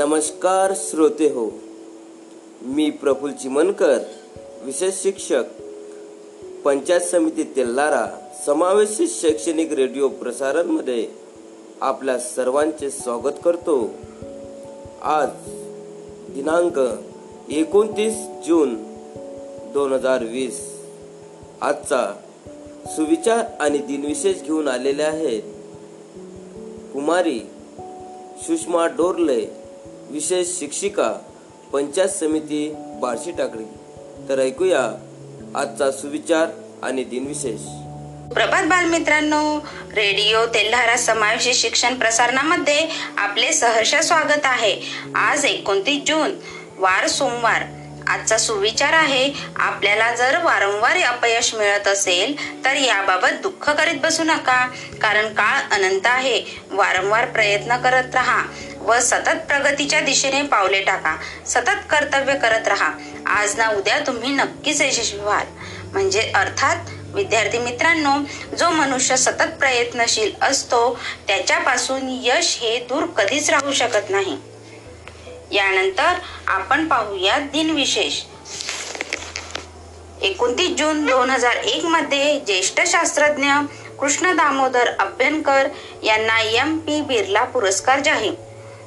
नमस्कार श्रोते हो. मी प्रफुल चिमनकर विशेष शिक्षक पंचायत समिती तेल्लारा समावेशित शैक्षणिक रेडिओ प्रसारणमध्ये आपल्या सर्वांचे स्वागत करतो. आज दिनांक एकोणतीस जून दोन हजार वीस. आजचा सुविचार आणि दिनविशेष घेऊन आलेले आहेत कुमारी सुषमा डोरले विशेष शिक्षिका पंचायत समिती बार्शी टाकळी. तर ऐकूया आजचा सुविचार आणि दिनविशेष. प्रभात बालमित्रांनो रेडिओ तेल्हारा समावेशी शिक्षण प्रसारणामध्ये आपले सहर्ष स्वागत आहे. आज एकोणतीस जून वार सोमवार. आजचा सुविचार आहे आपल्याला जर वारंवार अपयश मिळत असेल तर याबाबत दुःख करीत बसू नका. कारण काळ अनंत आहे. वारंवार प्रयत्न करत राहा. व सतत प्रगतीच्या दिशेने पावले टाका. सतत कर्तव्य करत राहा. आज ना उद्या तुम्ही नक्कीच यशस्वी व्हाल. म्हणजे अर्थात विद्यार्थी मित्रांनो जो मनुष्य सतत प्रयत्नशील असतो त्याच्यापासून यश हे दूर कधीच राहू शकत नाही. यानंतर आपण पाहूया दिनविशेष. एकोणतीस जून दोन हजार एक मध्ये ज्येष्ठ शास्त्रज्ञ कृष्ण दामोदर अभ्यंकर यांना एम पी बिर्ला पुरस्कार जाहीर.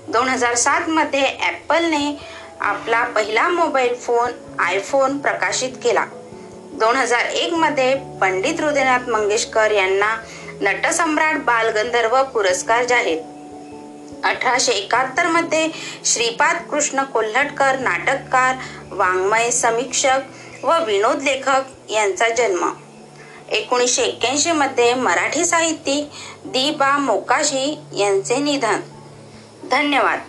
दोन हजार सातमध्ये ॲपलने आपला पहिला मोबाईल फोन आयफोन प्रकाशित केला. दोन हजार एकमध्ये पंडित हृदयनाथ मंगेशकर यांना नटसम्राट बालगंधर्व पुरस्कार जाहीर. अठराशे एकाहत्तरमध्ये श्रीपाद कृष्ण कोल्हटकर नाटककार वाङ्मय समीक्षक व विनोद लेखक यांचा जन्म. एकोणीसशे एक्क्याऐंशीमध्ये मराठी साहित्यिक दिबा मोकाशी यांचे निधन. धन्यवाद.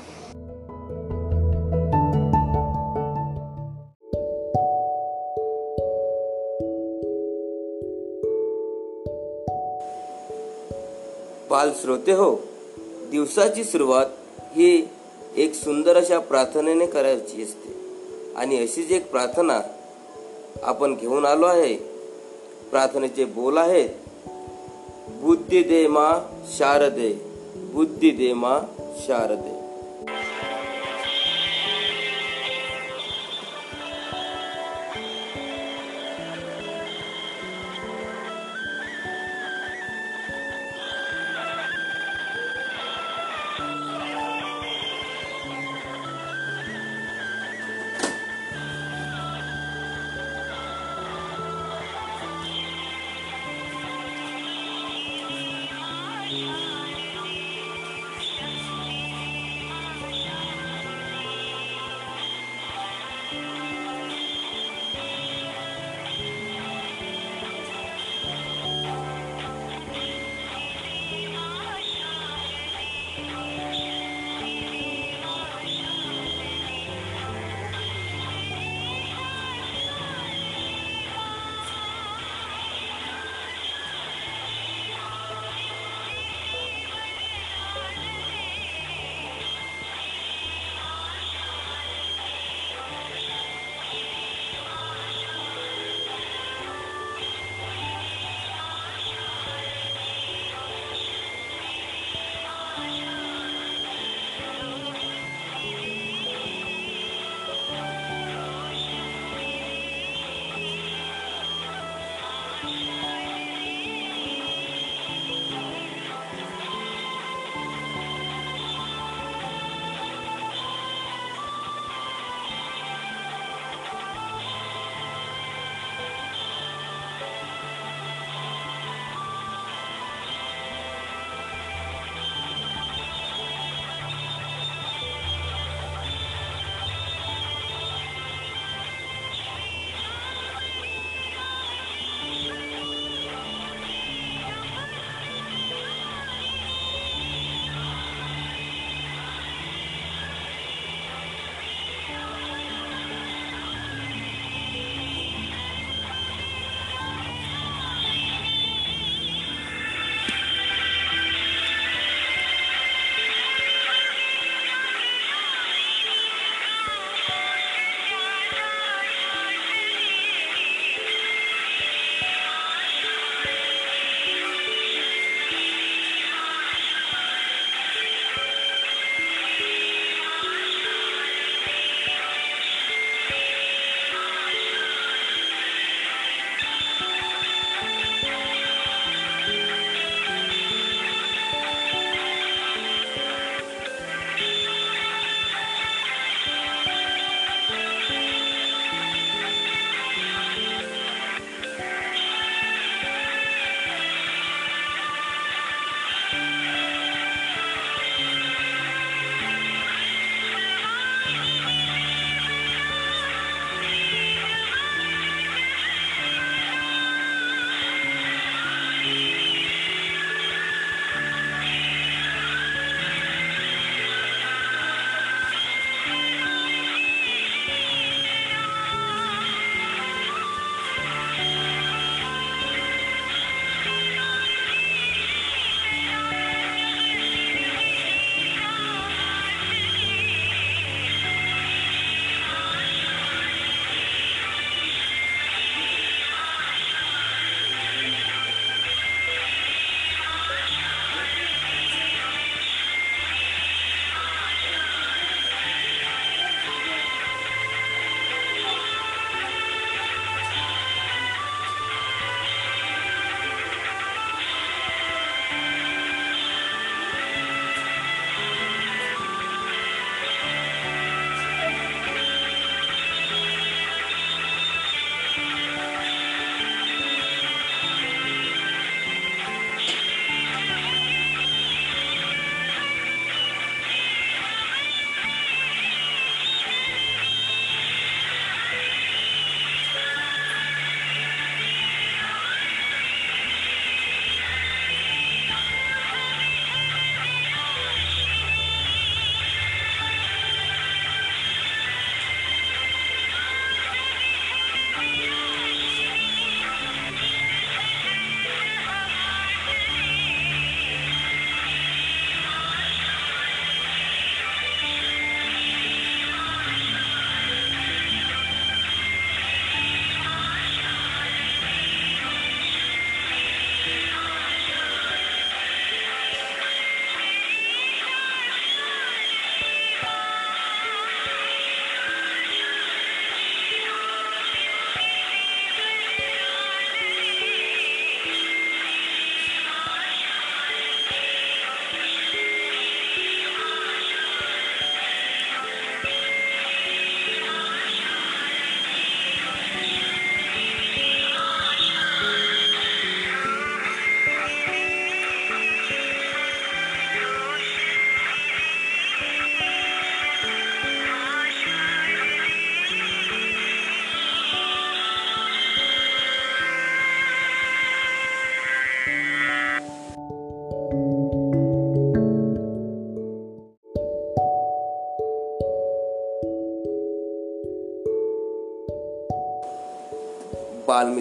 बाल श्रोते हो दिवसाची सुरुवात ही एक सुंदर अशा प्रार्थनेने करायची असते. आणि अशीच एक प्रार्थना आपण घेऊन आलो आहे प्रार्थनेचे बोल आहेत बुद्धी दे मा शारदे बुद्धी दे मा शारदे.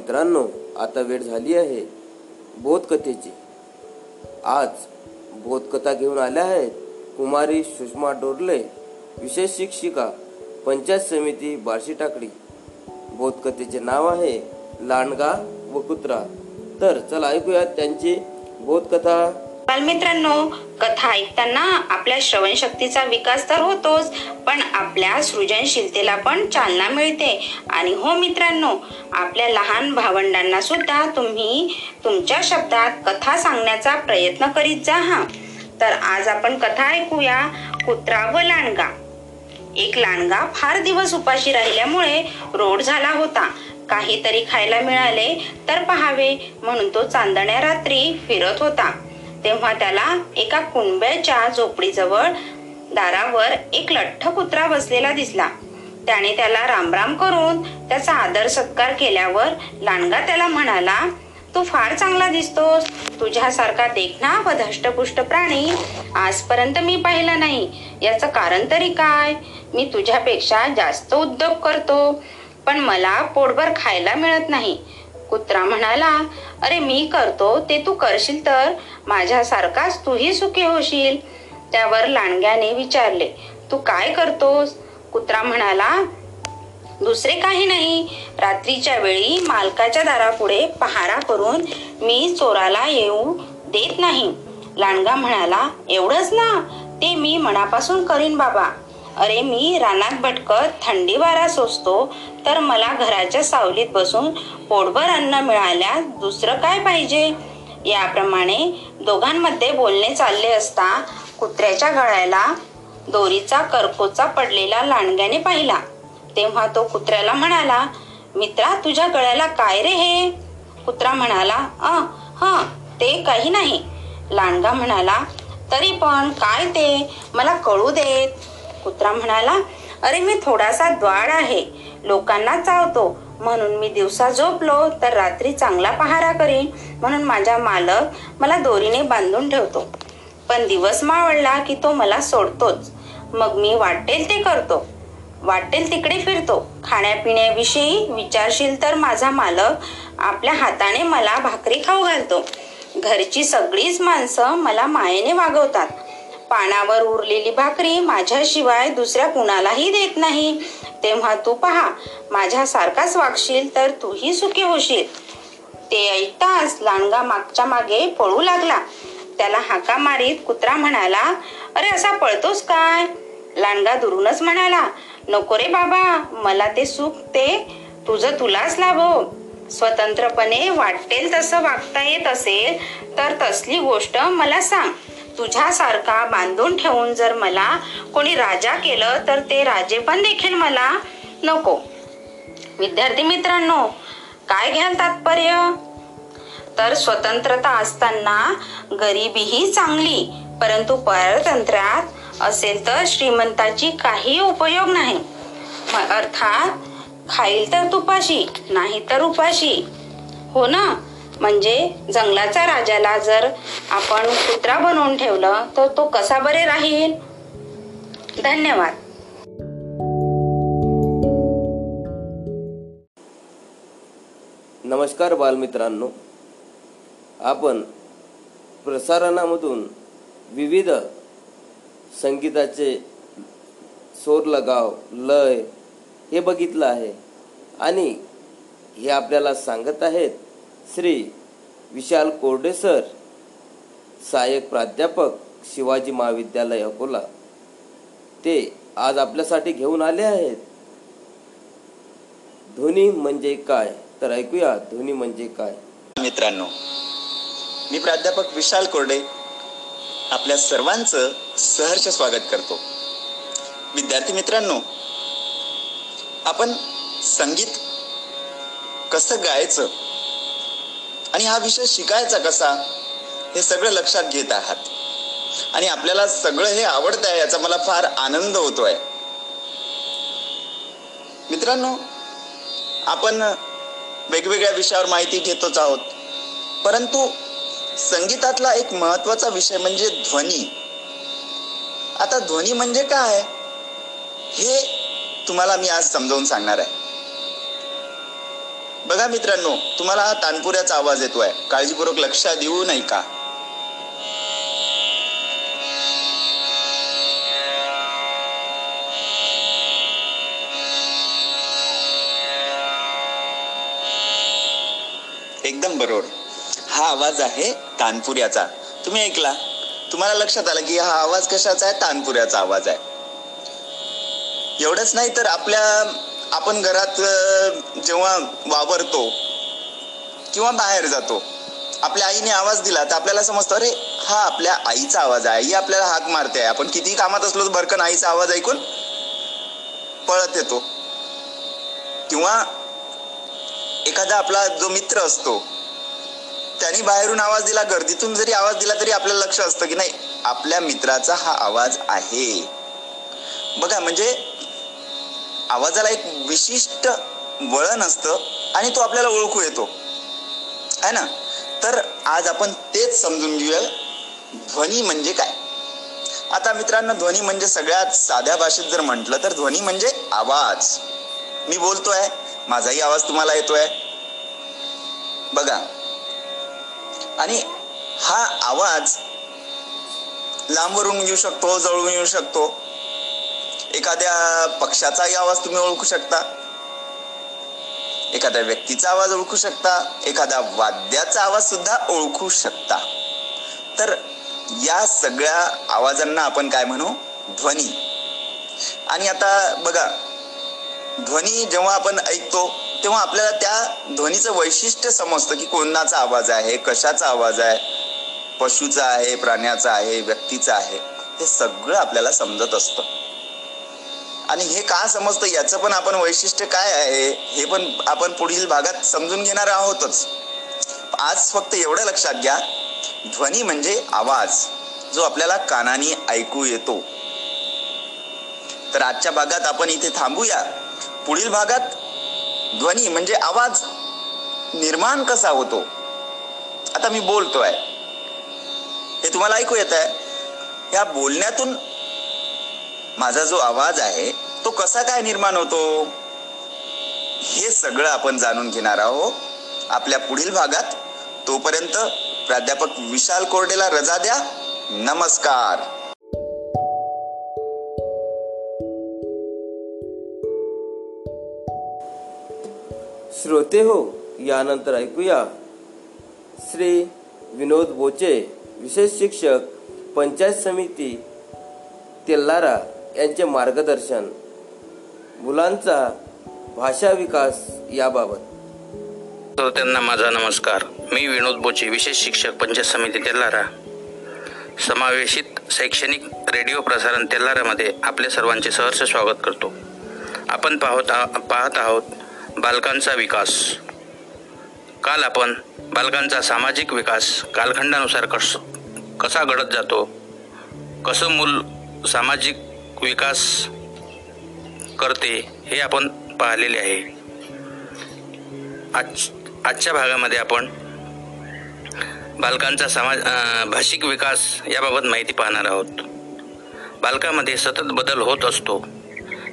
मित्रांनो आता वेळ झाली आहे बोधकथेची. आज बोधकथा घेऊन आल्या आहेत कुमारी सुषमा डोरले विशेष शिक्षिका पंचायत समिती बार्शी टाकडी बोधकथेचे नाव आहे लांडगा व कुत्रा. तर चला ऐकूया त्यांची बोधकथा. बालमित्रांनो कथा ऐकताना आपल्या श्रवण शक्तीचा विकास तर होतोच पण आपल्या सृजनशीलतेला पण चालना मिळते. आणि हो मित्रांनो आपल्या लहान भावंडांना सुद्धा तुम्ही तुमच्या शब्दात कथा सांगण्याचा प्रयत्न करीत जा हा. तर आज आपण कथा ऐकूया कुत्रा व लांडगा. एक लांडगा फार दिवस उपाशी राहिल्यामुळे रोड झाला होता. काहीतरी खायला मिळाले तर पहावे म्हणून तो चांदण्या रात्री फिरत होता. तेव्हा त्याला एका कुंब्याच्या झोपडीजवळ दारावर एक लठ्ठ कुत्रा बसलेला दिसला. त्याने त्याला रामराम करून त्याचा आदर सत्कार केल्यावर लांडगा त्याला म्हणाला तू फार चांगला दिसतोस. तुझ्यासारखा देखणा व धष्टपुष्ट प्राणी आजपर्यंत मी पाहिला नाही. याचं कारण तरी काय? मी तुझ्यापेक्षा जास्त उद्योग करतो पण मला पोटभर खायला मिळत नाही. कुत्रा म्हणाला अरे मी करतो ते तू करशील तर. माझ्यासारखाच तूही सुखी होशील. त्यावर लांडग्याने विचारले तू काय करतोस? कुत्रा म्हणाला दुसरे काही नाही. रात्रीच्या वेळी मालकाच्या दारापुढे पहारा करून मी चोराला येऊ देत नाही. लांडगा म्हणाला एवढंच ना. ते मी मनापासून करीन बाबा. अरे मी रानात भटकत थंडी वारा सोसतो तर मला घराच्या सावलीत बसून पोटभर अन्न मिळाल्यास दुसरं काय पाहिजे? याप्रमाणे दोघांमध्ये बोलणे चालले असता कुत्र्याच्या गळ्याला दोरीचा करकोचा पडलेला लांडग्याने पाहिला. तेव्हा तो कुत्र्याला म्हणाला मित्रा तुझ्या गळ्याला काय रे हे? कुत्रा म्हणाला अ ह ते काही नाही. लांडगा म्हणाला तरी पण काय ते? मला कळू देत. कुत्रा म्हणाला अरे मी थोडासा द्वाड आहे. लोकांना चावतो. म्हणून मी दिवसा झोपलो तर रात्री चांगला पहारा करीन. म्हणून माझा मालक मला दोरीने बांधून ठेवतो. पण दिवस मावळला की तो मला सोडतोच. मग मी वाटेल ते करतो. वाटेल तिकडे फिरतो. खाण्यापिण्याविषयी विचारशील तर माझा मालक आपल्या हाताने मला भाकरी खाऊ घालतो. घरची सगळीच माणसं मला मायेने वागवतात. पानावर उरलेली भाकरी माझ्याशिवाय दुसऱ्या कुणालाही देत नाही. तेव्हा तू पहा माझ्यासारखाच वागशील तर तूही सुखी होशील. ते ऐकताच लांडगा मागच्या मागे पळू लागला. त्याला हाका मारीत कुत्रा म्हणाला अरे असा पळतोस काय? लांडगा दुरूनच म्हणाला नको रे बाबा मला ते सुख ते तुझं तुलाच लाभो. स्वतंत्रपणे वाटेल तसं वागता येत असेल तर तसली गोष्ट मला सांग. तुझ्यासारखा बांधून ठेवून जर मला कोणी राजा केलं तर ते राजे पण देखील मला नको. विद्यार्थी मित्रांनो काय घ्याल तात्पर्य? तर स्वतंत्रता असताना गरिबीही चांगली परंतु परतंत्रात असेल तर श्रीमंताची काही उपयोग नाही. अर्थात खाईल तर तुपाशी नाही तर उपाशी. हो ना? म्हणजे जंगलाचा राजाला जर आपण कुत्रा बनवून ठेवलं तर तो कसा बरे राहील? धन्यवाद. नमस्कार बालमित्रांनो. आपण प्रसारणामधून विविध संगीताचे सोर लगाव लय हे बघितलं आहे. आणि हे आपल्याला सांगत आहेत श्री विशाल कोरडे सर सहाय्यक प्राध्यापक शिवाजी महाविद्यालय अकोला. ते आज आपल्यासाठी घेऊन आले आहेत. ध्वनी म्हणजे काय? तर ऐकूया ध्वनी म्हणजे काय? मित्रांनो मी प्राध्यापक विशाल कोरडे आपल्या सर्वांचं सहर्ष स्वागत करतो. विद्यार्थी मित्रांनो आपण संगीत कसं गायचं आणि हा विषय शिकायचा कसा हे सगळं लक्षात घेत आहात. आणि आपल्याला सगळं हे आवडत आहे याचा मला फार आनंद होतोय. मित्रांनो आपण वेगवेगळ्या विषयावर माहिती घेतोच आहोत. परंतु संगीतातला एक महत्त्वाचा विषय म्हणजे ध्वनी. आता ध्वनी म्हणजे काय? हे तुम्हाला मी आज समजावून सांगणार आहे. बघा मित्रांनो तुम्हाला हा तानपुऱ्याचा आवाज येतोय. काळजीपूर्वक लक्ष देऊ नाही का? एकदम बरोबर. हा आवाज आहे तानपुऱ्याचा. तुम्ही ऐकला? तुम्हाला लक्षात आलं की हा आवाज कशाचा आहे? तानपुऱ्याचा आवाज आहे. एवढंच नाही तर आपल्या आपण घरात जेव्हा वावरतो किंवा बाहेर जातो आपल्या आईने आवाज दिला तर आपल्याला समजतं अरे हा आपल्या आईचा आवाज आहे. आई आपल्याला हाक मारते आहे. आपण किती कामात असलो तर भरकन आईचा आवाज ऐकून पळत येतो. किंवा एखादा आपला जो मित्र असतो त्यांनी बाहेरून आवाज दिला गर्दीतून जरी आवाज दिला तरी आपल्याला लक्ष असतं की नाही आपल्या मित्राचा हा आवाज आहे. बघा म्हणजे आवाजाला एक विशिष्ट वळण असतं आणि तो आपल्याला ओळखू येतो. आहे ना? तर आज आपण तेच समजून घेऊया ध्वनी म्हणजे काय? आता मित्रांनो ध्वनी म्हणजे सगळ्यात साध्या भाषेत जर म्हटलं तर ध्वनी म्हणजे आवाज. मी बोलतोय माझाही आवाज तुम्हाला येतोय. बघा आणि हा आवाज लांबवरून येऊ शकतो जवळून येऊ शकतो. एखाद्या पक्षाचाही आवाज तुम्ही ओळखू शकता. एखाद्या व्यक्तीचा आवाज ओळखू शकता. एखाद्या वाद्याचा आवाज सुद्धा ओळखू शकता. तर या सगळ्या आवाजांना आपण काय म्हणू? ध्वनी. आणि आता बघा ध्वनी जेव्हा आपण ऐकतो तेव्हा आपल्याला त्या ध्वनीचं वैशिष्ट्य समजतं की कोणाचा आवाज आहे कशाचा आवाज आहे पशुचा आहे प्राण्याचा आहे व्यक्तीचा आहे. हे सगळं आपल्याला समजत असतं. आणि हे का समजतं? याचं पण आपण वैशिष्ट्य काय आहे? हे पण आपण पुढील भागात समजून घेणार आहोतच. आज फक्त एवढं लक्षात घ्या ध्वनी म्हणजे आवाज जो आपल्याला कानाने ऐकू येतो. तर आजच्या भागात आपण इथे थांबूया. पुढील भागात ध्वनी म्हणजे आवाज निर्माण कसा होतो? आता मी बोलतोय. हे तुम्हाला ऐकू येत आहे या बोलण्यातून माझा जो आवाज आहे तो कसा काय निर्माण होतो? हे सगळं आपण जाणून घेणार आहोत. आपल्या पुढील भागात. तोपर्यंत प्राध्यापक विशाल कोरडेला रजा द्या. नमस्कार. श्रोते हो यानंतर ऐकूया. श्री विनोद बोचे विशेष शिक्षक पंचायत समिती तेल्लारा यांचे मार्गदर्शन. मुलांचा भाषा विकास याबाबत. श्रोत्यांना माझा नमस्कार. मी विनोद बोचे विशेष शिक्षक पंचायत समिती तेल्लारा समावेशित शैक्षणिक रेडिओ प्रसारण तेल्लारामध्ये आपले सर्वांचे सहर्ष स्वागत करतो. आपण पाहत आ- पाहत आहोत बालकांचा विकास. काल आपण बालकांचा सामाजिक विकास कालखंडानुसार कस कसा घडत जातो? कसं मूल सामाजिक विकास करते हे आपण पाहिलेले आहे. आज आजच्या भागामध्ये आपण बालकांचा समाज भाषिक विकास याबाबत माहिती पाहणार आहोत. बालकामध्ये सतत बदल होत असतो.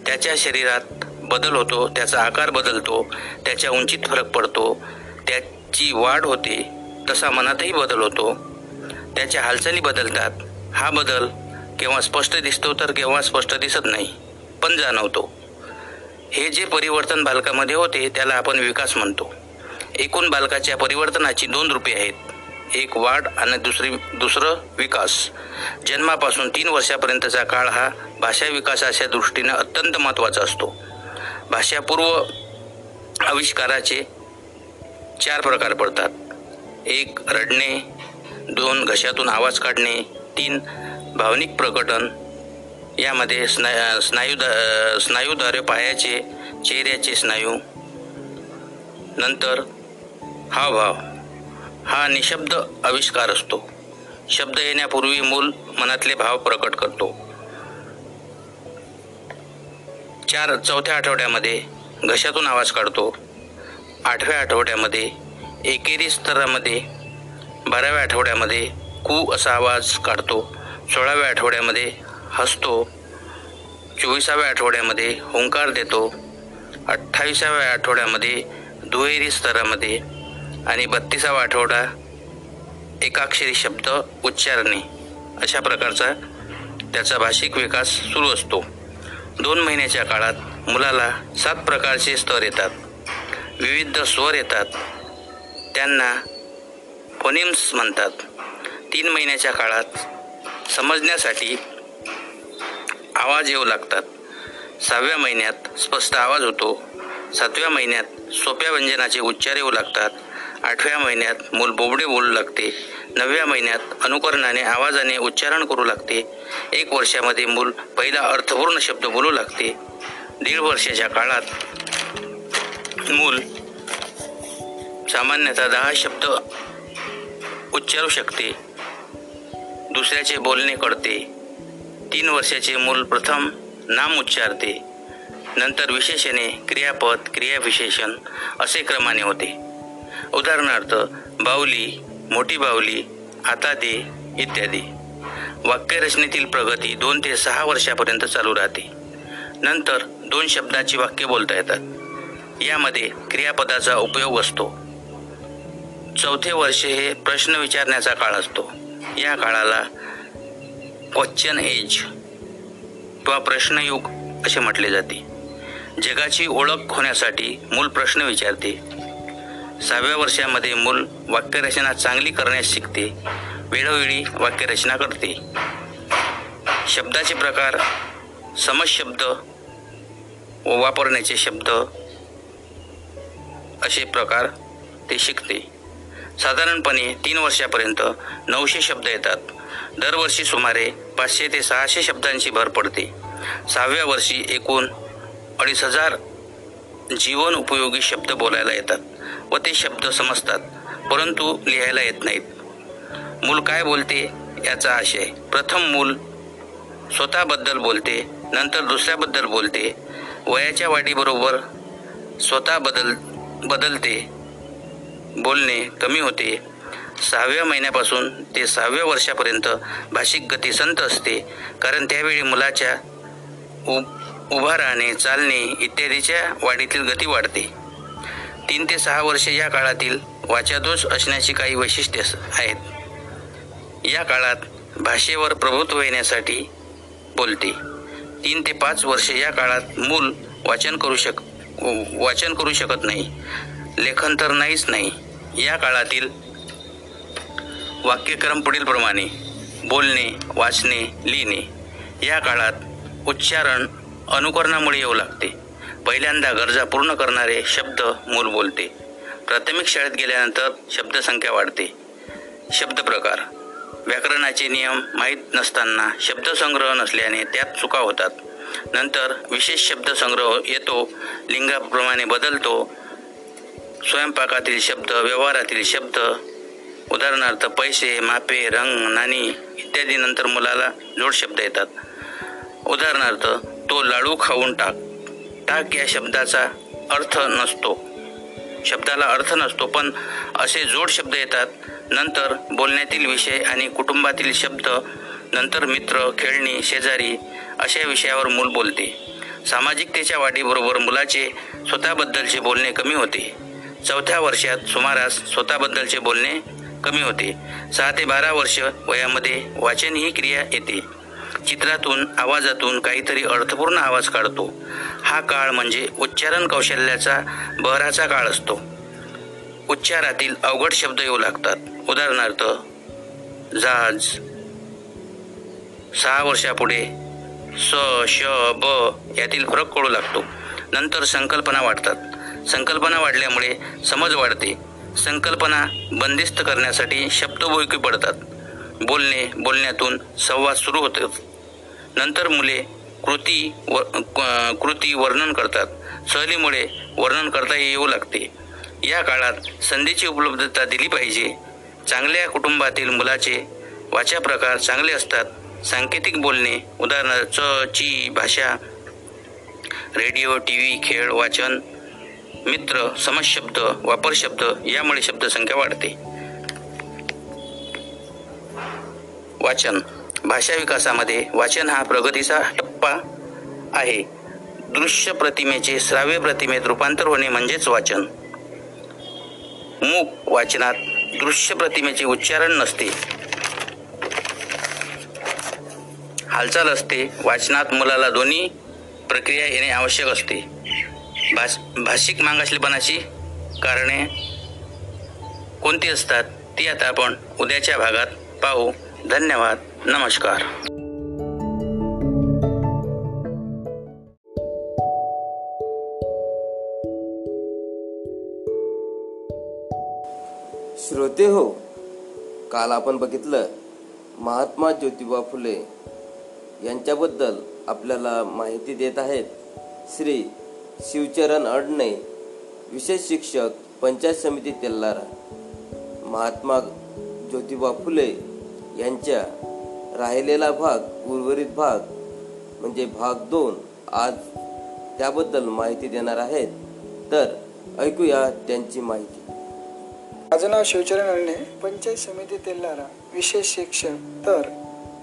त्याच्या शरीरात बदल होतो त्याचा आकार बदलतो त्याच्या उंचीत फरक पडतो त्याची वाढ होते तसा मनातही बदल होतो. त्याच्या हालचाली बदलतात. हा बदल केव्हा स्पष्ट दिसतो तर केव्हा स्पष्ट दिसत नाही पण जाणवतो. हे जे परिवर्तन बालकामध्ये होते त्याला आपण विकास म्हणतो. एकूण बालकाच्या परिवर्तनाची दोन रूपे आहेत. एक वाढ आणि दुसरी दुसरं विकास. जन्मापासून तीन वर्षापर्यंतचा काळ हा भाषा विकासाच्या दृष्टीने अत्यंत महत्त्वाचा असतो. भाषापूर्व आविष्काराचे चार प्रकार पडतात. एक रडणे. दोन घशातून आवाज काढणे. तीन भावनिक प्रकटन. यामध्ये स्ना स्नायू स्नायूद्वारे पायाचे चेहऱ्याचे स्नायू. नंतर हावभाव. हा निशब्द आविष्कार असतो. शब्द येण्यापूर्वी मूल मनातले भाव प्रकट करतो. चार चौथ्या आठवड्यामध्ये घशातून आवाज काढतो. आठव्या आठवड्यामध्ये एकेरी स्तरामध्ये बाराव्या आठवड्यामध्ये कू असा आवाज काढतो. सोळाव्या आठवड्यामध्ये हसतो. चोवीसाव्या आठवड्यामध्ये हुंकार देतो. अठ्ठावीसाव्या आठवड्यामध्ये दुहेरी स्तरामध्ये आणि बत्तीसावा आठवडा एकाक्षरी शब्द उच्चारणे अशा प्रकारचा त्याचा भाषिक विकास सुरू असतो. दोन महिन्याच्या काळात मुलाला सात प्रकारचे स्तर येतात. विविध स्वर येतात. त्यांना फोनिम्स म्हणतात. तीन महिन्याच्या काळात समजण्यासाठी आवाज येऊ लागतात. सहाव्या महिन्यात स्पष्ट आवाज होतो. सातव्या महिन्यात सोप्या व्यंजनाचे उच्चार येऊ लागतात. आठव्या महिन्यात मूल बोबडे बोलू लागते. नवव्या महिन्यात अनुकरणाने आवाजाने उच्चारण करू लागते. एक वर्षामध्ये मूल पहिला अर्थपूर्ण शब्द बोलू लागते. दीड वर्षाच्या काळात मूल सामान्यतः दहा शब्द उच्चारू शकते. दुसऱ्याचे बोलणे कळते. तीन वर्षाचे मूल प्रथम नाम उच्चारते. नंतर विशेषणे क्रियापद क्रियाविशेषण असे क्रमाने होते. उदाहरणार्थ बावली मोठी बावली आता दे इत्यादी. वाक्यरचनेतील प्रगती दोन ते सहा वर्षापर्यंत चालू राहते. नंतर दोन शब्दाची वाक्य बोलता येतात. यामध्ये क्रियापदाचा उपयोग असतो. चौथे वर्ष हे प्रश्न विचारण्याचा काळ असतो. या काळाला क्वश्चन एज किंवा प्रश्नयुग असे म्हटले जाते. जगाची ओळख होण्यासाठी मूल प्रश्न विचारते. सहाव्या वर्षामध्ये मूल वाक्यरचना चांगली करण्यास शिकते वेळोवेळी वाक्यरचना करते. शब्दाचे प्रकार समशब्द व वापरण्याचे शब्द असे प्रकार ते शिकते. साधारणपणे तीन वर्षापर्यंत नऊशे शब्द येतात. दरवर्षी सुमारे पाचशे ते सहाशे शब्दांची भर पडते. सहाव्या वर्षी एकूण अडीच हजार जीवन उपयोगी शब्द बोलायला येतात. व ते शब्द समजतात परंतु लिहायला येत नाहीत. मूल काय बोलते याचा आशय. प्रथम मूल स्वतःबद्दल बोलते नंतर दुसऱ्याबद्दल बोलते. वयाच्या वाढीबरोबर स्वतः बदल बदलते. बोलणे कमी होते. सहाव्या महिन्यापासून ते सहाव्या वर्षापर्यंत भाषिक गती संत असते कारण त्यावेळी मुलाच्या उ उभा राहणे चालणे इत्यादीच्या वाढीतील गती वाढते. तीन ते सहा वर्षे या काळातील वाचादोष असण्याची काही वैशिष्ट्ये आहेत. या काळात भाषेवर प्रभुत्व येण्यासाठी बोलते. तीन ते पाच वर्षे या काळात मूल वाचन करू शक वाचन करू शकत नाही. लेखन तर नाहीच नाही. या काळातील वाक्यक्रम पुढीलप्रमाणे बोलणे वाचणे लिहिणे. या काळात उच्चारण अनुकरणामुळे येऊ लागते. पहिल्यांदा गरजा पूर्ण करणारे शब्द मूल बोलते. प्राथमिक शाळेत गेल्यानंतर शब्दसंख्या वाढते. शब्द प्रकार. व्याकरणाचे नियम माहीत नसताना शब्दसंग्रह नसल्याने त्यात चुका होतात. नंतर विशेष शब्दसंग्रह येतो लिंगाप्रमाणे बदलतो. स्वयंपाकातील शब्द व्यवहारातील शब्द उदाहरणार्थ पैसे मापे रंग नाणी इत्यादी नंतर मुलाला जोड शब्द येतात. उदाहरणार्थ तो लाडू खाऊन टाक. टाक या शब्दाचा अर्थ नसतो. शब्दाला अर्थ नसतो पण असे जोड शब्द येतात. नंतर बोलण्यातील विषय आणि कुटुंबातील शब्द नंतर मित्र खेळणी शेजारी अशा विषयावर मूल बोलते. सामाजिकतेच्या वाढीबरोबर मुलाचे स्वतःबद्दलचे बोलणे कमी होते. चौथ्या वर्षात सुमारास स्वतःबद्दलचे बोलणे कमी होते. सहा ते बारा वर्ष वयामध्ये वाचन ही क्रिया येते. चित्रातून आवाजातून काहीतरी अर्थपूर्ण आवाज काढतो. हा काळ म्हणजे उच्चारण कौशल्याचा बहराचा काळ असतो. उच्चारातील अवघड शब्द येऊ लागतात. उदाहरणार्थ जाज. सहा वर्षापुढे स श ब यातील फरक कळू लागतो. नंतर संकल्पना वाढतात. संकल्पना वाढल्यामुळे समज वाढते. संकल्पना बंदिस्त करण्यासाठी शब्दभूकी पडतात. बोलणे बोलण्यातून संवाद सुरू होतो. नंतर मुले कृती व कृती वर्णन करतात. सहलीमुळे वर्णन करता येऊ लागते. या काळात संधीची उपलब्धता दिली पाहिजे. चांगल्या कुटुंबातील मुलाचे वाचा प्रकार चांगले असतात. सांकेतिक बोलणे उदाहरणार्थ च ची भाषा रेडिओ टी व्ही खेळ वाचन मित्र समशब्द वापर शब्द यामुळे शब्दसंख्या वाढते. वाचन भाषा विकासामध्ये वाचन हा प्रगतीचा टप्पा आहे. दृश्य प्रतिमेचे श्राव्य प्रतिमेत रूपांतर होणे म्हणजेच वाचन. मूक वाचनात दृश्य प्रतिमेचे उच्चारण नसते. हालचाल असते. वाचनात मुलाला दोन्ही प्रक्रिया येणे आवश्यक असते. भाष भाषिक मागासलेपणाची कारणे कोणती असतात ती आता आपण उद्याच्या भागात पाहू. धन्यवाद. नमस्कार. श्रोते हो काल आपण बघितलं महात्मा ज्योतिबा फुले यांच्याबद्दल आपल्याला माहिती देत आहेत श्री शिवचरण अडणे विशेष शिक्षक पंचायत समिती तेल्लारा महात्मा ज्योतिबा फुले यांच्या राहिलेला भाग उर्वरित भाग म्हणजे भाग दोन आज त्याबद्दल माहिती देणार आहेत. तर ऐकूया त्यांची माहिती. माझं नाव शिवचरण अळणे पंचायत समिती तेल्लारा विशेष शिक्षक तर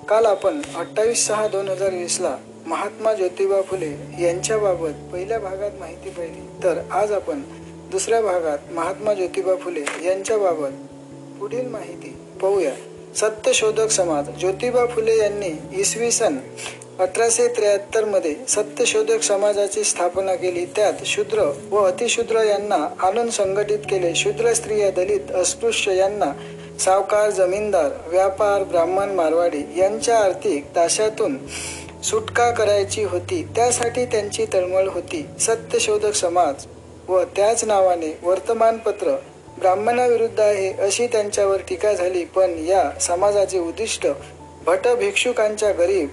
काल आपण अठ्ठावीस सहा दोन हजार वीसला महात्मा ज्योतिबा फुले यांच्याबाबत पहिल्या भागात माहिती पाहिली. तर आज आपण दुसऱ्या भागात महात्मा ज्योतिबा फुले यांच्याबाबत पुढील माहिती पाहूया. सत्यशोधक समाज. ज्योतिबा फुले यांनी इसवी सन अठराशे त्र्याहत्तरमध्ये सत्यशोधक समाजाची स्थापना केली. त्यात शूद्र व अतिशूद्र यांना आणून संघटित केले. शूद्र स्त्रिया दलित अस्पृश्य यांना सावकार जमीनदार व्यापार ब्राह्मण मारवाडी यांच्या आर्थिक दाशातून सुटका करायची होती. त्यासाठी त्यांची तळमळ होती. सत्यशोधक समाज व त्याच नावाने वर्तमानपत्र ब्राह्मणाविरुद्ध आहे अशी त्यांच्यावर टीका झाली पण या समाजाचे उद्दिष्ट भट भिक्षुकांच्या गरीब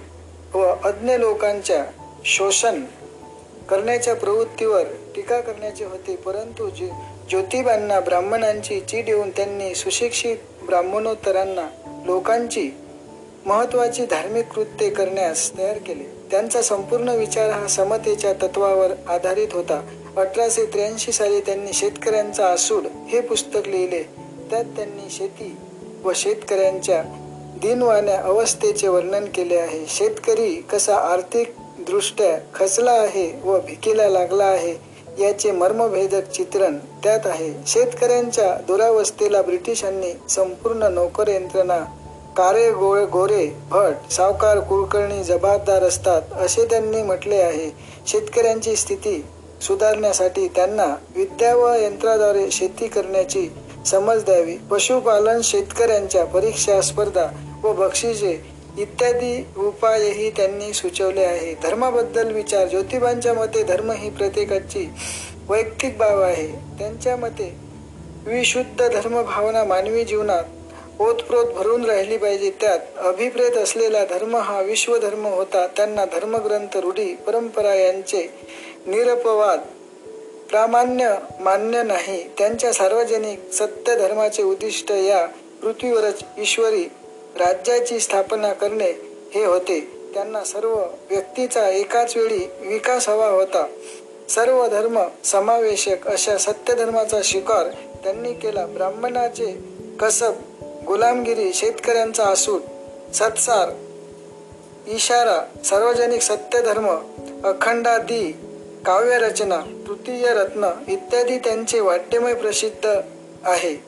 व अज्ञ लोकांच्या शोषण करण्याच्या प्रवृत्तीवर टीका करण्याचे होते. परंतु जे ज्योतिबांना ब्राह्मणांची चीड येऊन त्यांनी सुशिक्षित ब्राह्मणोत्तरांना लोकांची महत्वाची धार्मिक कृत्ये करण्यास तयार केले. त्यांचा संपूर्ण विचार हा समतेच्या तत्वावर आधारित होता. अठराशे त्र्याऐंशी साली त्यांनी शेतकऱ्यांचा आसूड हे पुस्तक लिहिले. त्यात त्यांनी शेती व शेतकऱ्यांच्या दिनवाण्या अवस्थेचे वर्णन केले आहे. शेतकरी कसा आर्थिक दृष्ट्या खचला आहे व भिकीला लागला आहे याचे मर्मभेदक चित्रण त्यात आहे. शेतकऱ्यांच्या दुरावस्थेला ब्रिटिशांनी संपूर्ण नोकर यंत्रणा कारे गोळे गोरे भट सावकार कुलकर्णी जबाबदार असतात असे त्यांनी म्हटले आहे. शेतकऱ्यांची स्थिती सुधारण्यासाठी त्यांना विद्या व यंत्राद्वारे शेती करण्याची समज द्यावी. पशुपालन शेतकऱ्यांच्या परीक्षा स्पर्धा व बक्षिसे इत्यादी उपायही त्यांनी सुचवले आहे. धर्माबद्दल विचार. ज्योतिबांच्या मते धर्म ही प्रत्येकाची वैयक्तिक बाब आहे. त्यांच्या मते विशुद्ध धर्मभावना मानवी जीवनात ओतप्रोत भरून राहिली पाहिजे. त्यात अभिप्रेत असलेला धर्म हा विश्वधर्म होता. त्यांना धर्मग्रंथ रूढी परंपरा यांचे निरपवाद प्रामाण्य मान्य नाही त्यांच्या सार्वजनिक सत्य धर्माचे उद्दिष्ट या पृथ्वीवरच ईश्वरी राज्याची स्थापना करणे हे होते. त्यांना सर्व व्यक्तीचा एकाच वेळी विकास हवा होता. सर्व धर्म समावेशक अशा सत्य धर्माचा त्यांनी केला. ब्राह्मणाचे कसब गुलामगिरी शेतकऱ्यांचा आसूट सत्सार इशारा सार्वजनिक सत्य धर्म अखंडादी काव्यरचना तृतीय रत्न इत्यादी त्यांचे वाट्यमय प्रसिद्ध आहे.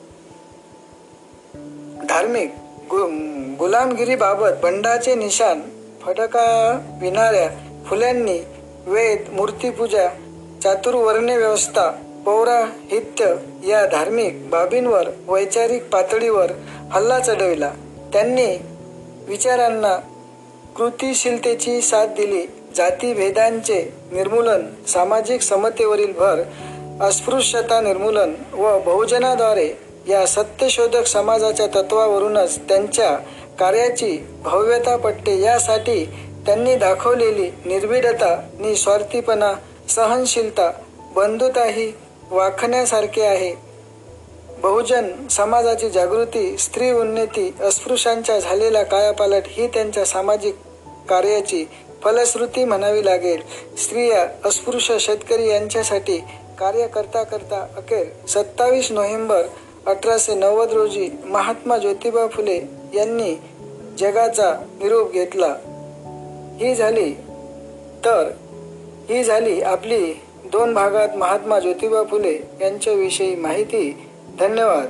धार्मिक गु गुलामगिरीबाबत बंडाचे निशान फटका विणाऱ्या फुल्यांनी वेद मूर्तीपूजा चातुर्वर्ण्य व्यवस्था पौराहित्य या धार्मिक बाबींवर वैचारिक पातळीवर हल्ला चढविला. त्यांनी विचारांना कृतिशीलतेची साथ दिली. जातीभेदांचे निर्मूलन सामाजिक समतेवरील भर अस्पृश्यता निर्मूलन व बहुजनाद्वारे या सत्यशोधक समाजाच्या तत्वावरूनच त्यांच्या कार्याची भव्यता पटते यासाठी त्यांनी दाखवलेली निर्भीडता निस्वार्थीपणा सहनशीलता बंधुता ही वाखण्यासारखे आहे. बहुजन समाजाची जागृती स्त्री उन्नती अस्पृश्यांच्या झालेला कायापालट ही त्यांच्या सामाजिक कार्याची फलश्रुती म्हणावी लागेल. स्त्रिया अस्पृश्य शेतकरी यांच्यासाठी कार्य करता करता अखेर सत्तावीस नोव्हेंबर अठराशे नव्वद रोजी महात्मा ज्योतिबा फुले यांनी जगाचा निरोप घेतला. ही झाली. तर ही झाली आपली दोन भागात महात्मा ज्योतिबा फुले यांच्याविषयी माहिती. धन्यवाद.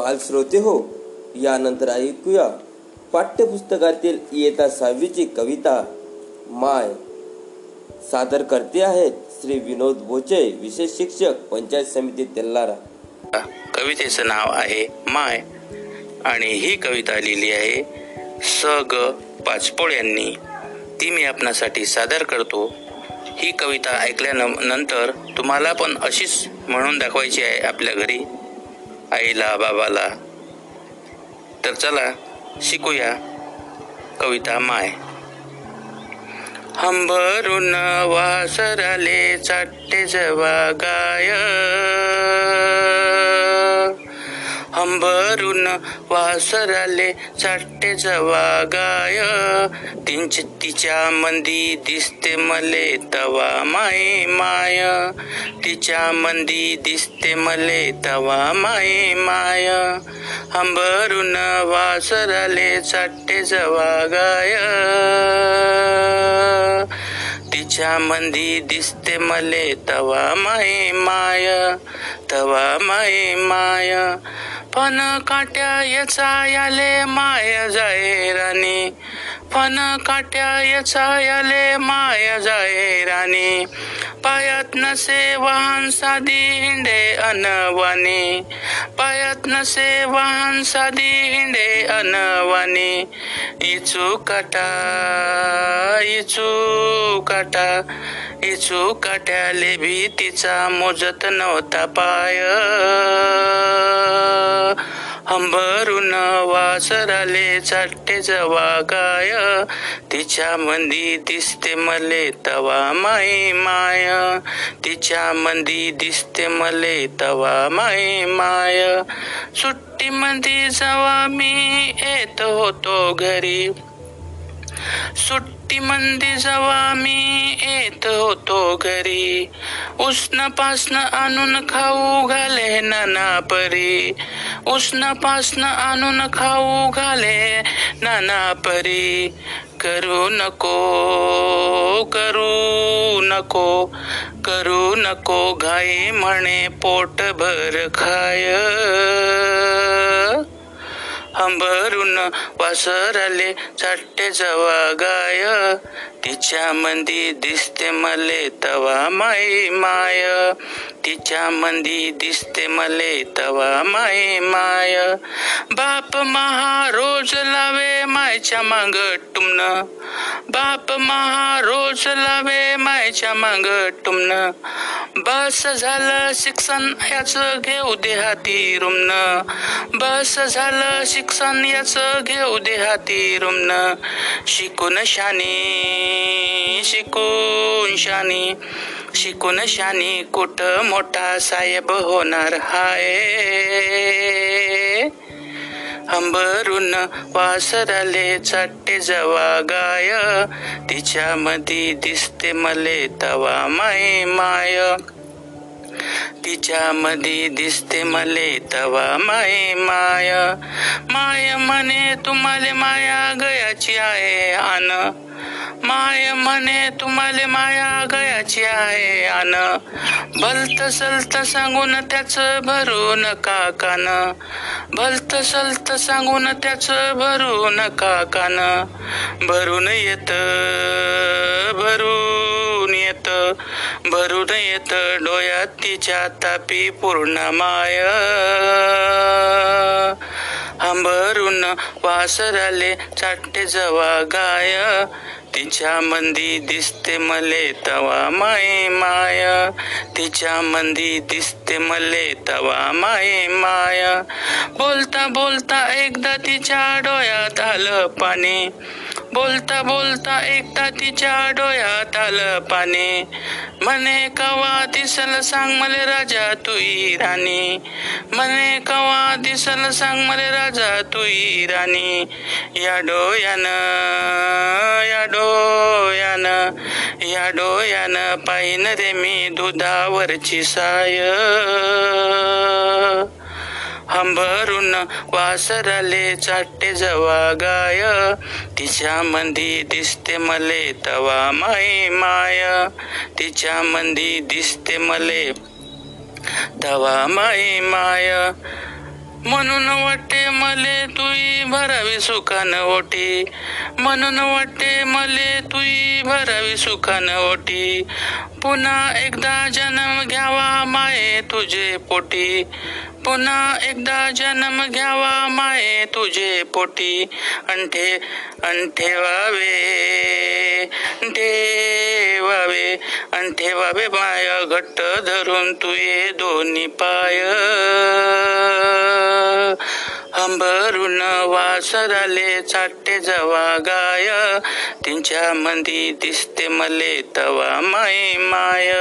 बाल श्रोते हो. यानंतर ऐकूया पाठ्यपुस्तकातील इयता सहावीची कविता. माय. सादर करते आहेत श्री विनोद बोचे विशेष शिक्षक पंचायत समिती तेल्लारा कवितेचं नाव आहे माय आणि ही कविता लिहिली आहे स ग पाचपोळ यांनी. ती मी आपणासाठी सादर करतो. ही कविता ऐकल्यानंतर तुम्हाला पण अशीच म्हणून दाखवायची आहे आपल्या घरी. आईला बाबाला. तर चला शिकूया कविता माय. हंबरून वासराले चाटे जवा गाय अंबरून वासराले चाटे जवा गाय. तिंच तिच्या मंदी दिसते मले तवा माये माय. तिच्या मंदी दिसते मले तवा माये माय. अंबरून वासराले चाटे जवा गाय. तिच्या मंदी दिसते मले तवा माई माय तवा माई माय. पण काट्या याचा याले माया जाय राणी पण काट्या याचा याले माया जाय राणी पायात नसे वाहन साधी हिंडे अनवानी पायात नसे वाहन साधी हिंडे अनवानी इचू काटा इचू काटा. इचू काट्याले भीतीचा मोजत नव्हता पाय. हंबरून वासराले चाटे जवा गाय. तिच्या मंदी दिसते मले तवा माई माय. तिच्या मंदी दिसते मले तवा माई माय. सुट्टी मंदी जवा मी येत होतो घरी. सुट्टी मंदी जवा मी येत होतो घरी उष्ण पासन आणून खाऊ घाले नाना परी. उष्ण पासन आणून खाऊ घाले नाना परी. करू नको करू नको करू नको घाई म्हणे पोट भर खाय. हंबरून वासराले चाटे जवा गाय. तिच्या मंदी दिसते मले तवा माई माय. तिच्या मंदी दिसते मले तवा माई माय. बाप महा रोज लावे मायच्या मांग टुमन. बाप महा रोज लावे मायच्या मांग टुमन. बस झालं शिक्षण याच घेऊ दे हाती रुमन. बस झालं शिक्षण याच घेऊ दे हाती रुमन शिकून शानी शिकून शानी. शिकून शानी कुठ मोठा साहेब होणार हाय? हंबरून वासराले चाटे जवा गाय. तिच्या मधी दिसते मले तवा माय माय. तिच्या मधी दिसते मले तवा माय माय. माय म्हणे तुम्हाला माया गयाची आहे आन. माय म्हणे तुम्हाला माया गयाची आहे आन. भलत सलत सांगून त्याच भरून काकान भलत सलत सांगून त्याच भरून काकान भरून येत भरून येत. भरून येत डोळ्यात तिच्या तापी पूर्ण माय. हंबरून वासराले चाटे जवा गाय. तिच्या मंदी दिसते मले तवा माय माय. तिच्या मंदी दिसते मले तवा माय माय. बोलता बोलता एकदा तिच्या डोळ्यात आलं पाणी. बोलता बोलता एकदा तिच्या डोळ्यात आलं पाणी. म्हणे कवा दिसल सांग मले राजा तुई राणी. म्हणे कवा दिसल सांग मले राजा तुई राणी. या डोयानं या डोळ्यानं या डोयानं पाहिन रे मी दुधावरची साय. हंबरून वासराले चाटे जवा गाय. तिच्या मंदी दिसते मले तवा माई माय. तिच्या मंदी दिसते मले तवा माई माय. म्हणून वाटे मले तुई भरावी सुखान ओटी. म्हणून वाटे मले तुई भरावी सुखान ओटी. पुन्हा एकदा जन्म घ्यावा माये तुझे पोटी. पुन्हा एकदा जन्म घ्यावा माये तुझे पोटी. अंठे अंठेवावे ठेवावे अंठेवावे माय घट्ट धरून तुये दोन्ही पाय. हंबरून वासराले चाटे जवा गाय. तिच्या मंदी दिसते मले तवा माई माय.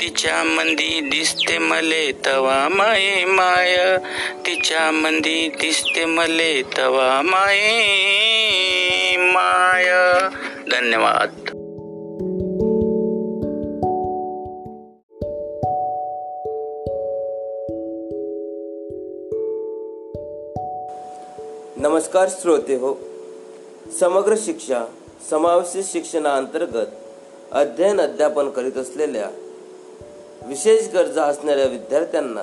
तिच्या मंदी दिसते मले तवा माई माय. तिच्या मंदी दिसते मले तवा माई माय. धन्यवाद. नमस्कार श्रोते हो समग्र शिक्षा समावेशित शिक्षणाअंतर्गत अध्ययन अध्यापन करीत असलेल्या विशेष गरजा असणाऱ्या विद्यार्थ्यांना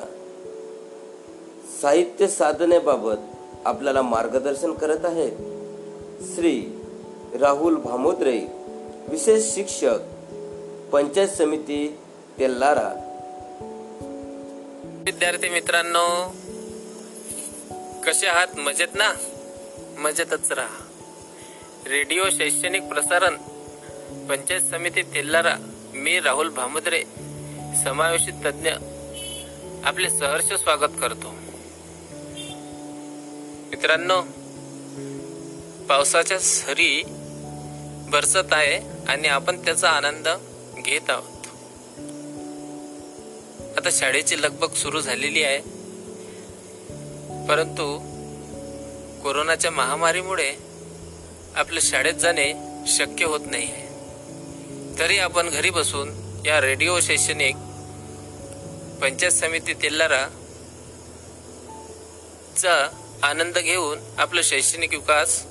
साहित्य साधनेबाबत आपल्याला मार्गदर्शन करत आहेत श्री राहुल भामोद्रे विशेष शिक्षक पंचायत समिती तेल्लारा विद्यार्थी मित्रांनो कसे आहात? मजेत ना? मजेतच राहा. रेडिओ शैक्षणिक प्रसारण पंचायत समिती तेल्लारा मी राहुल भामुद्रे समावेशित तज्ञ आपले सहर्ष स्वागत करतो. मित्रांनो पावसाच्या सरी बरसत आहे आणि आपण त्याचा आनंद घेत आहोत. आता शाळेची लगबग सुरू झालेली आहे. परंतु कोरोनाच्या महामारीमुळे आपल्या शाळेत जाणे शक्य होत नाही. आहे तरी आपण घरी बसून या रेडिओ शैक्षणिक पंचायत समिती तेल्लारा चा आनंद घेऊन आपला शैक्षणिक विकास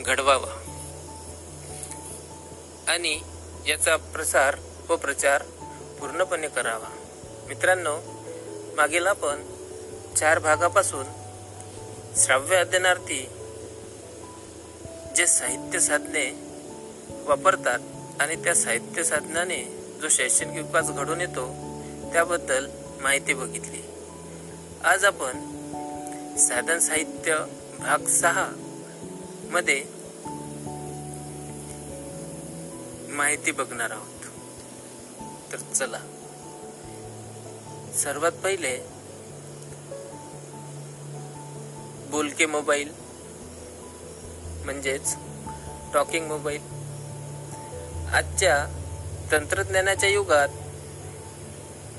घडवावा. आणि याचा प्रसार व प्रचार पूर्णपणे करावा. मित्रांनो मागील आपण चार भागापासून श्राव्य अध्ययनार्थी जे साहित्य साधने वापरतात आणि त्या साहित्य साधनाने जो शैक्षणिक विकास घडून येतो त्याबद्दल माहिती बघितली. आज आपण साधन साहित्य भाग सहा मध्ये माहिती बघणार आहोत. तर चला. सर्वात पहिले बोलके मोबाईल. म्हणजेच टॉकिंग मोबाईल. आजच्या तंत्रज्ञानाच्या युगात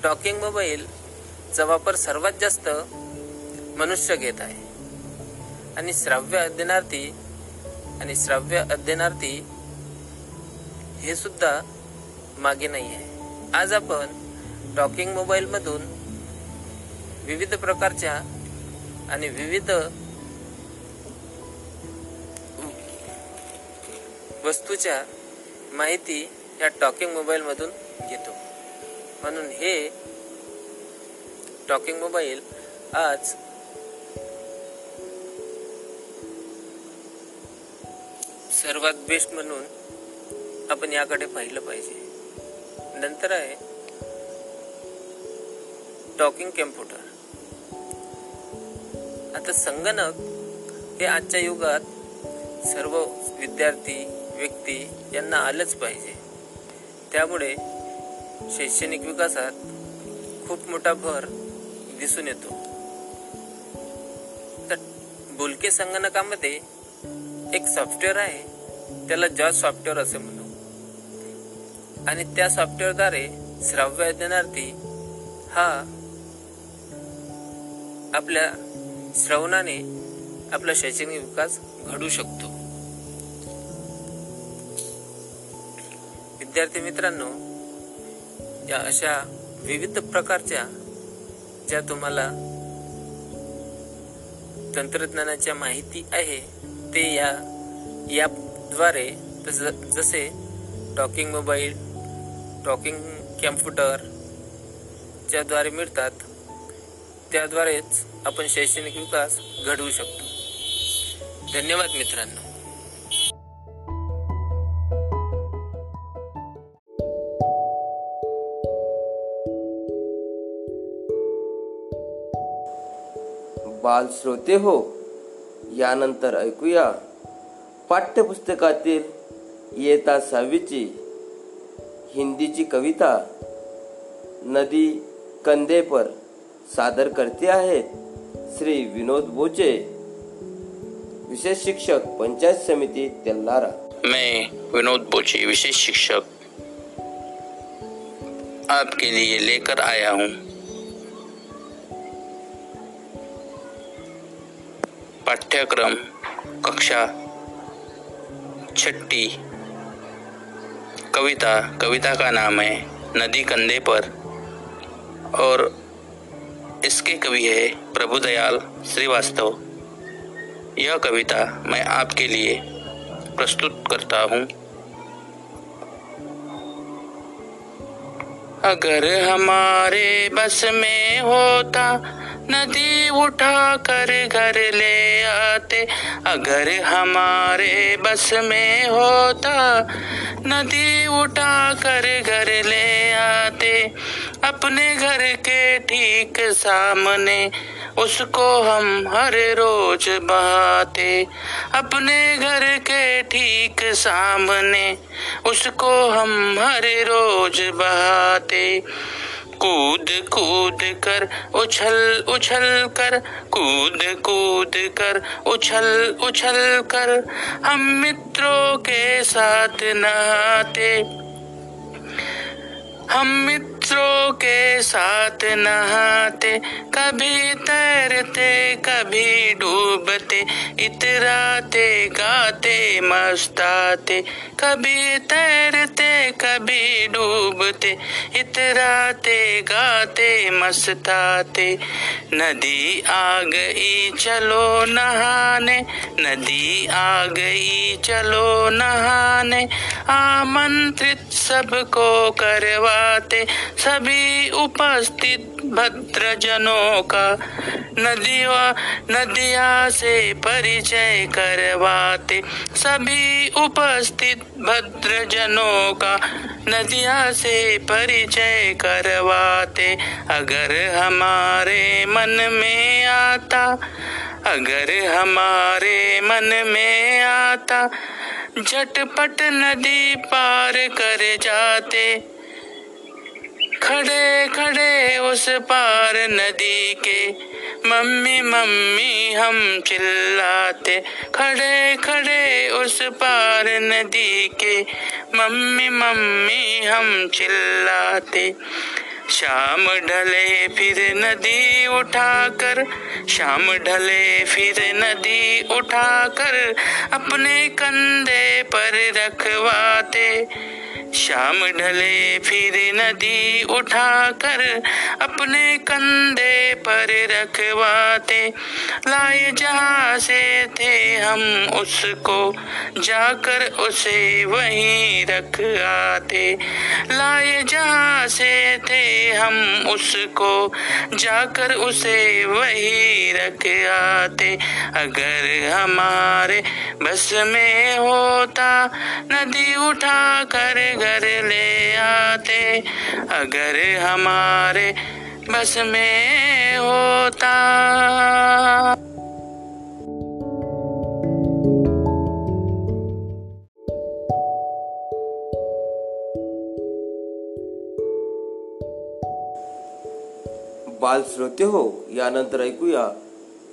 टॉकिंग मोबाईलचा वापर सर्वात जास्त मनुष्य घेत आहे. आणि श्राव्य अध्ययनार्थी आणि श्राव्य अध्ययनार्थी हे सुद्धा मागे नाही आहे. आज आपण टॉकिंग मोबाईलमधून विविध प्रकारच्या आणि विविध वस्तूच्या माहिती या टॉकिंग मोबाईलमधून घेतो. म्हणून हे टॉकिंग मोबाईल आज सर्वात बेस्ट म्हणून आपण याकडे पाहिलं पाहिजे. नंतर आहे टॉकिंग कॅम्प्युटर. आता संगणक हे आजच्या युगात सर्व विद्यार्थी व्यक्ती यांना आलंच पाहिजे. त्यामुळे शैक्षणिक विकासात खूप मोठा भर दिसून येतो. तर बोलके संगणकामध्ये एक सॉफ्टवेअर आहे त्याला जॉज सॉफ्टवेअर असे म्हणू. आणि त्या सॉफ्टवेअरद्वारे श्राव्य अध्ययनार्थी हा आपल्या श्रवणाने आपला शैक्षणिक विकास घडू शकतो. विद्यार्थी मित्रांनो या अशा विविध प्रकारच्या ज्या तुम्हाला तंत्रज्ञानाच्या माहिती आहे ते या ॲपद्वारे तस जसे टॉकिंग मोबाईल टॉकिंग कॅम्प्युटर ज्याद्वारे मिळतात त्याद्वारेच आपण शैक्षणिक विकास घडवू शकतो. धन्यवाद मित्रांनो. बाल श्रोते हो, यानंतर ऐकूया. पाठ्यपुस्तकातील इयत्ता सहावीची हिंदीची कविता, नदी कंधे पर सादर करते आहेत श्री विनोद बोचे. विशेष शिक्षक पंचायत समिती तेल्लारा मैं विनोद बोचे, विशेष शिक्षक. आपके लिए लेकर आया हूँ पाठ्यक्रम, कक्षा छठी कविता कविता का नाम है नदी कंधे पर। और इसके कवि है प्रभुदयाल श्रीवास्तव। यह कविता मैं आपके लिए प्रस्तुत करता हूँ। अगर हमारे बस में होता नदी उठा कर घर ले आते। अगर हमारे बस में होता, नदी उठा कर घर ले आते। अपने घर के ठीक सामने, उसको हम हर रोज बहाते। अपने घर के ठीक सामने, उसको हम हर रोज बहाते। कूद कूद कर, उछल उछल कर, कूद कूद कर, उछल उछल कर, हम मित्रों के साथ नहाते, हम मित्रों के साथ नहाते कभी तैरते कभी डूबते इतराते गाते मस्ताते। कभी तैरते कभी डूबते इतराते गाते मस्ताते। नदी आ गई चलो नहाने। नदी आ गई चलो नहाने। आमंत्रित सबको करवाते। सभी उपस्थित भद्रजनों का नदिया नदिया से परिचय करवाते। सभी उपस्थित भद्रजनों का नदिया से परिचय करवाते। अगर हमारे मन में आता अगर हमारे मन में आता झटपट नदी पार कर जाते। खड़े खड़े उस पार नदी के। मम्मी मम्मी हम चिल्लाते। खड़े खड़े उस पार नदी के। मम्मी मम्मी हम चिल्लाते। शाम ढले फिर नदी उठाकर। शाम ढले फिर नदी उठाकर। अपने कंधे पर रखवाते। शाम ढले फिर नदी उठाकर अपने कंधे पर रखवाते। लाए जहाँ से थे हम उसको, जाकर उसे वहीं रख आते। लाए जहाँ से थे हम उसको, जाकर उसे वही रख आते। अगर हमारे बस में होता, नदी उठा कर घर ले आते, अगर हमारे बस में होता। बाल श्रोते हो यानंतर ऐकूया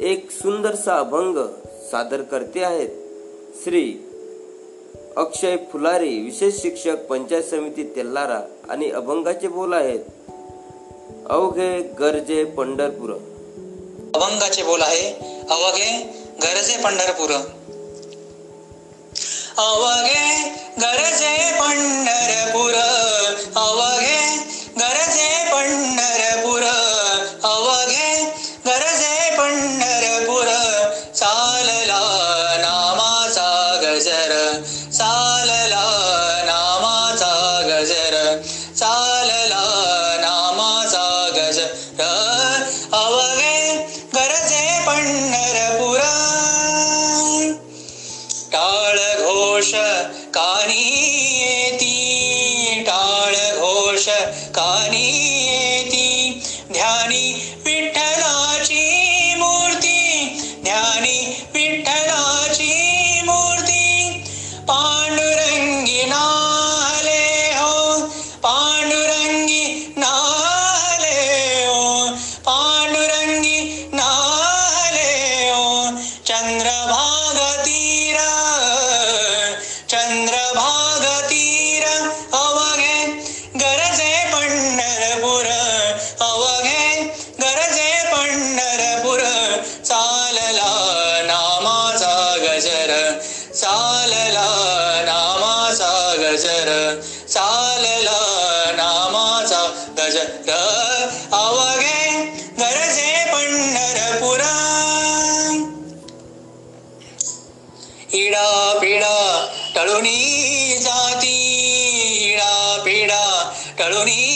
एक सुंदरसा अभंग सादर करते आहेत श्री अक्षय फुलारी विशेष शिक्षक पंचायत समिती तेल्लारा आणि अभंगाचे बोल आहेत. अवघे गरजे पंढरपूर. अभंगाचे बोल आहे. अवघे गरजे पंढरपूर. अवघे गरजे Tony.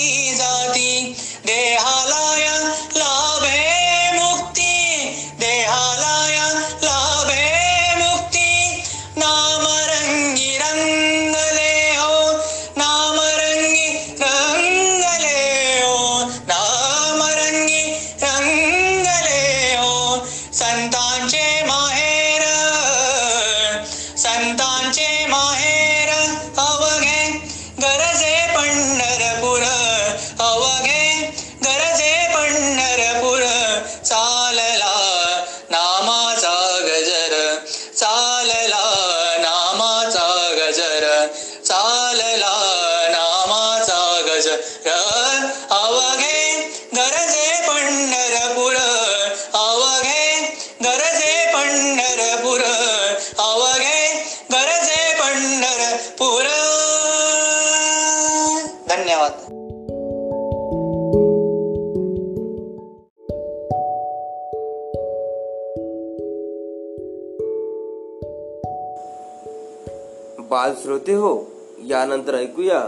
हो यानंतर ऐकूया.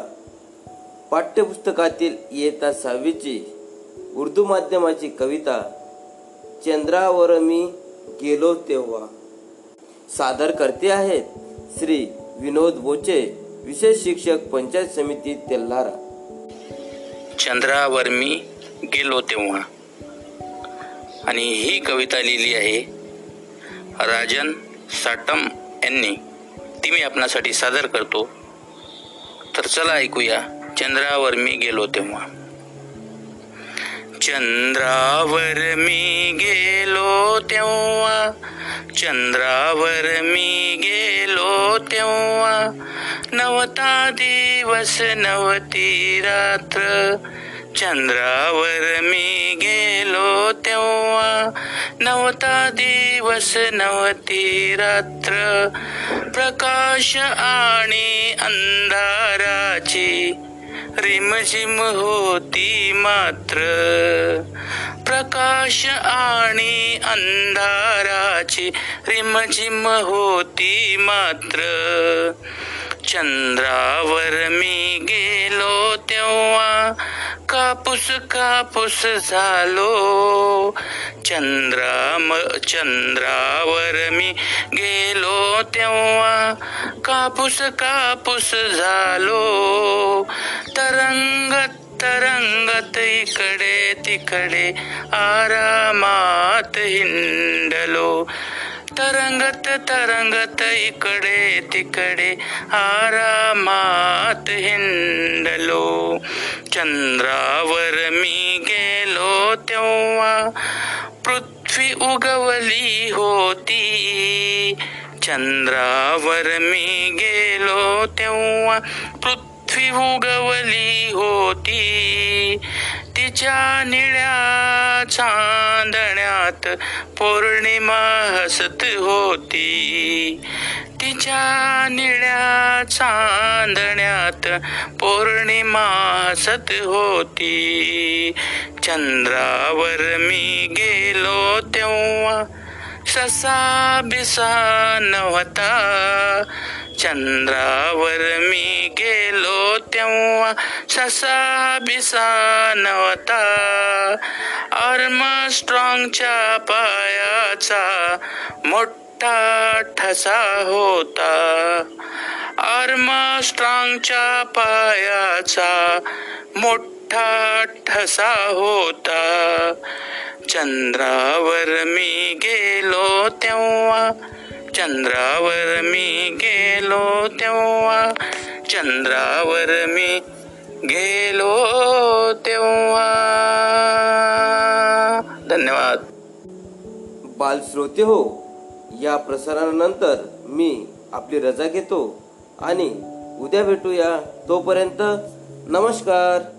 पाठ्यपुस्तकातील इयत्ता सहावीची उर्दू माध्यमाची कविता चंद्रावर मी गेलो तेव्हा. सादर करते आहेत श्री विनोद बोचे विशेष शिक्षक पंचायत समिती तेल्हारा. चंद्रावर मी गेलो तेव्हा. आणि ही कविता लिहिली आहे राजन साटम यांनी. ती मी आपणासाठी सादर करतो. तर चला ऐकूया. चंद्रावर मी गेलो तेव्हा. चंद्रावर मी गेलो तेव्हा. चंद्रावर मी गेलो तेव्हा. नवता दिवस नवती रात्र. चंद्रावर मी गेलो तेव्हा नवता दिवस नवती रात्र. प्रकाश आणि अंधाराची रिमझिम होती मात्र. प्रकाश आणि अंधाराची रिमझिम होती मात्र. चंद्रावर मी गेलो तेव्हा कापूस कापूस झालो. चंद्राम चंद्रावर मी गेलो तेव्हा कापूस कापूस झालो. तरंगत तरंगत इकडे तिकडे आरामात हिंडलो. तरंगत तरंगत इकडे तिकडे. आरामात हिंडलो. चंद्रावर मी गेलो तेव्हा पृथ्वी उगवली होती. चंद्रावर मी गेलो तेव्हा पृथ्वी उगवली होती. च्या निळ्या चांदण्यात पौर्णिमा हसत होती. तिच्या निळ्या चांदण्यात पौर्णिमा हसत होती. चंद्रावर मी गेलो तेव्हा ससा बिसा नव्हता. चंद्रावर मी गेलो तेव्हा ससा बिसा नव्हता आर्मस्ट्रॉंगच्या पायाचा मोठा ठसा होता. आर्मस्ट्रॉंगच्या पायाचा मोठा ठसा होता. चंद्रावर मी गेलो तेव्हा चंद्रावर मी गेलो तेव्हा चंद्रावर मी गेलो तेव्हा. धन्यवाद. बाल श्रोते हो या प्रसारणानंतर मी आपली रजा घेतो आणि उद्या भेटूया तोपर्यंत नमस्कार.